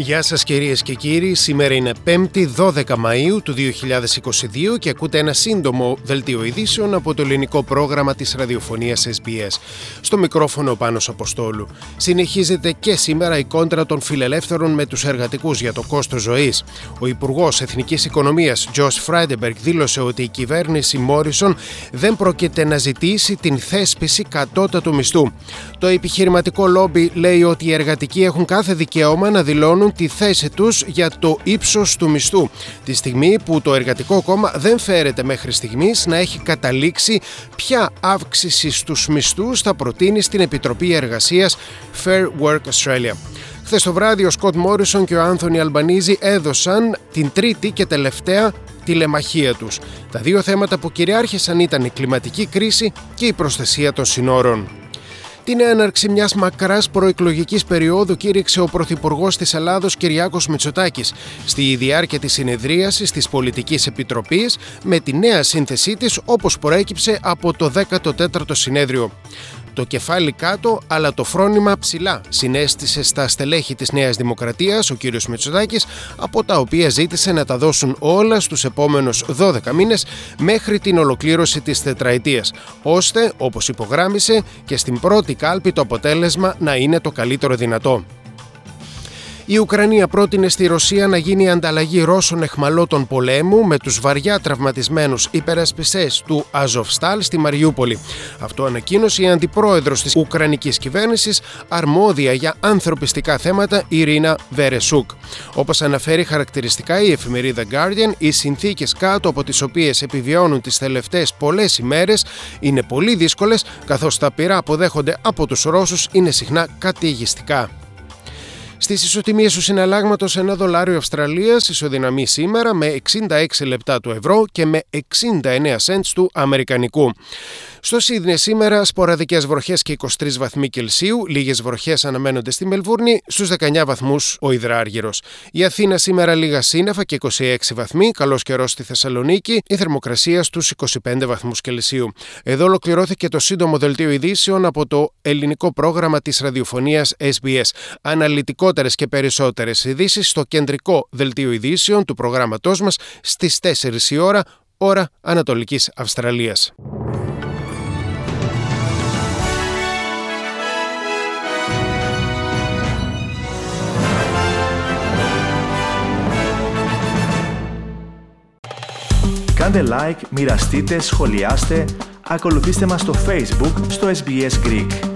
Γεια σας κυρίες και κύριοι, σήμερα είναι 5η 12 Μαΐου του 2022 και ακούτε ένα σύντομο δελτίο ειδήσεων από το ελληνικό πρόγραμμα της ραδιοφωνίας SBS. Στο μικρόφωνο Πάνος Αποστόλου. Συνεχίζεται και σήμερα η κόντρα των φιλελεύθερων με τους εργατικούς για το κόστος ζωής. Ο Υπουργός Εθνικής Οικονομίας Τζος Φράιντενμπεργκ δήλωσε ότι η κυβέρνηση Μόρισον δεν πρόκειται να ζητήσει την θέσπιση κατώτατου μισθού. Το επιχειρηματικό λόμπι λέει ότι οι εργατικοί έχουν κάθε δικαίωμα να δηλώνουν τη θέση τους για το ύψος του μισθού, τη στιγμή που το Εργατικό Κόμμα δεν φέρεται μέχρι στιγμής να έχει καταλήξει ποια αύξηση στους μισθούς θα προτείνει στην Επιτροπή Εργασίας Fair Work Australia. Χθες το βράδυ ο Σκοτ Μόρισον και ο Άνθονι Αλμπανίζη έδωσαν την τρίτη και τελευταία τηλεμαχία τους. Τα δύο θέματα που κυριάρχησαν ήταν η κλιματική κρίση και η προστασία των συνόρων. Την έναρξη μιας μακράς προεκλογικής περίοδου κήρυξε ο Πρωθυπουργός της Ελλάδος Κυριάκος Μητσοτάκης. Στη διάρκεια της συνεδρίασης της Πολιτικής Επιτροπής με τη νέα σύνθεσή της όπως προέκυψε από το 14ο συνέδριο το κεφάλι κάτω αλλά το φρόνημα ψηλά, συνέστησε στα στελέχη της Νέας Δημοκρατίας ο κύριος Μητσοτάκης, από τα οποία ζήτησε να τα δώσουν όλα στους επόμενους 12 μήνες μέχρι την ολοκλήρωση της τετραετίας, ώστε, όπως υπογράμμισε, και στην πρώτη κάλπη το αποτέλεσμα να είναι το καλύτερο δυνατό. Η Ουκρανία πρότεινε στη Ρωσία να γίνει ανταλλαγή Ρώσων εχμαλώτων πολέμου με τους βαριά τραυματισμένους υπερασπιστές του Αζοφστάλ στη Μαριούπολη. Αυτό ανακοίνωσε η αντιπρόεδρος της Ουκρανικής κυβέρνησης αρμόδια για ανθρωπιστικά θέματα Ειρήνα Βερεσούκ. Όπως αναφέρει χαρακτηριστικά η εφημερίδα Guardian, οι συνθήκες κάτω από τις οποίες επιβιώνουν τις τελευταίες πολλές ημέρες είναι πολύ δύσκολες καθώς τα πυρά που δέχονται από τους Ρώσους είναι συχνά καταιγιστικά. Στις ισοτιμίες του συναλλάγματος ένα δολάριο Αυστραλίας ισοδυναμεί σήμερα με 66 λεπτά του ευρώ και με 69 cents του Αμερικανικού. Στο Σίδνε σήμερα σποραδικές βροχές και 23 βαθμοί Κελσίου, λίγες βροχές αναμένονται στη Μελβούρνη, στους 19 βαθμούς ο Ιδράργυρος. Η Αθήνα σήμερα λίγα σύννεφα και 26 βαθμοί, καλός καιρός στη Θεσσαλονίκη, η θερμοκρασία στους 25 βαθμούς Κελσίου. Εδώ ολοκληρώθηκε το σύντομο δελτίο ειδήσεων από το ελληνικό πρόγραμμα της ραδιοφωνίας SBS. Αναλυτικότερε και περισσότερες ειδήσεις στο κεντρικό δελτίο ειδήσεων του προγράμματός μας στις 4 η ώρα, ώρα Ανατολικής Αυστραλίας. Κάντε like, μοιραστείτε, σχολιάστε, ακολουθήστε μας στο Facebook στο SBS Greek.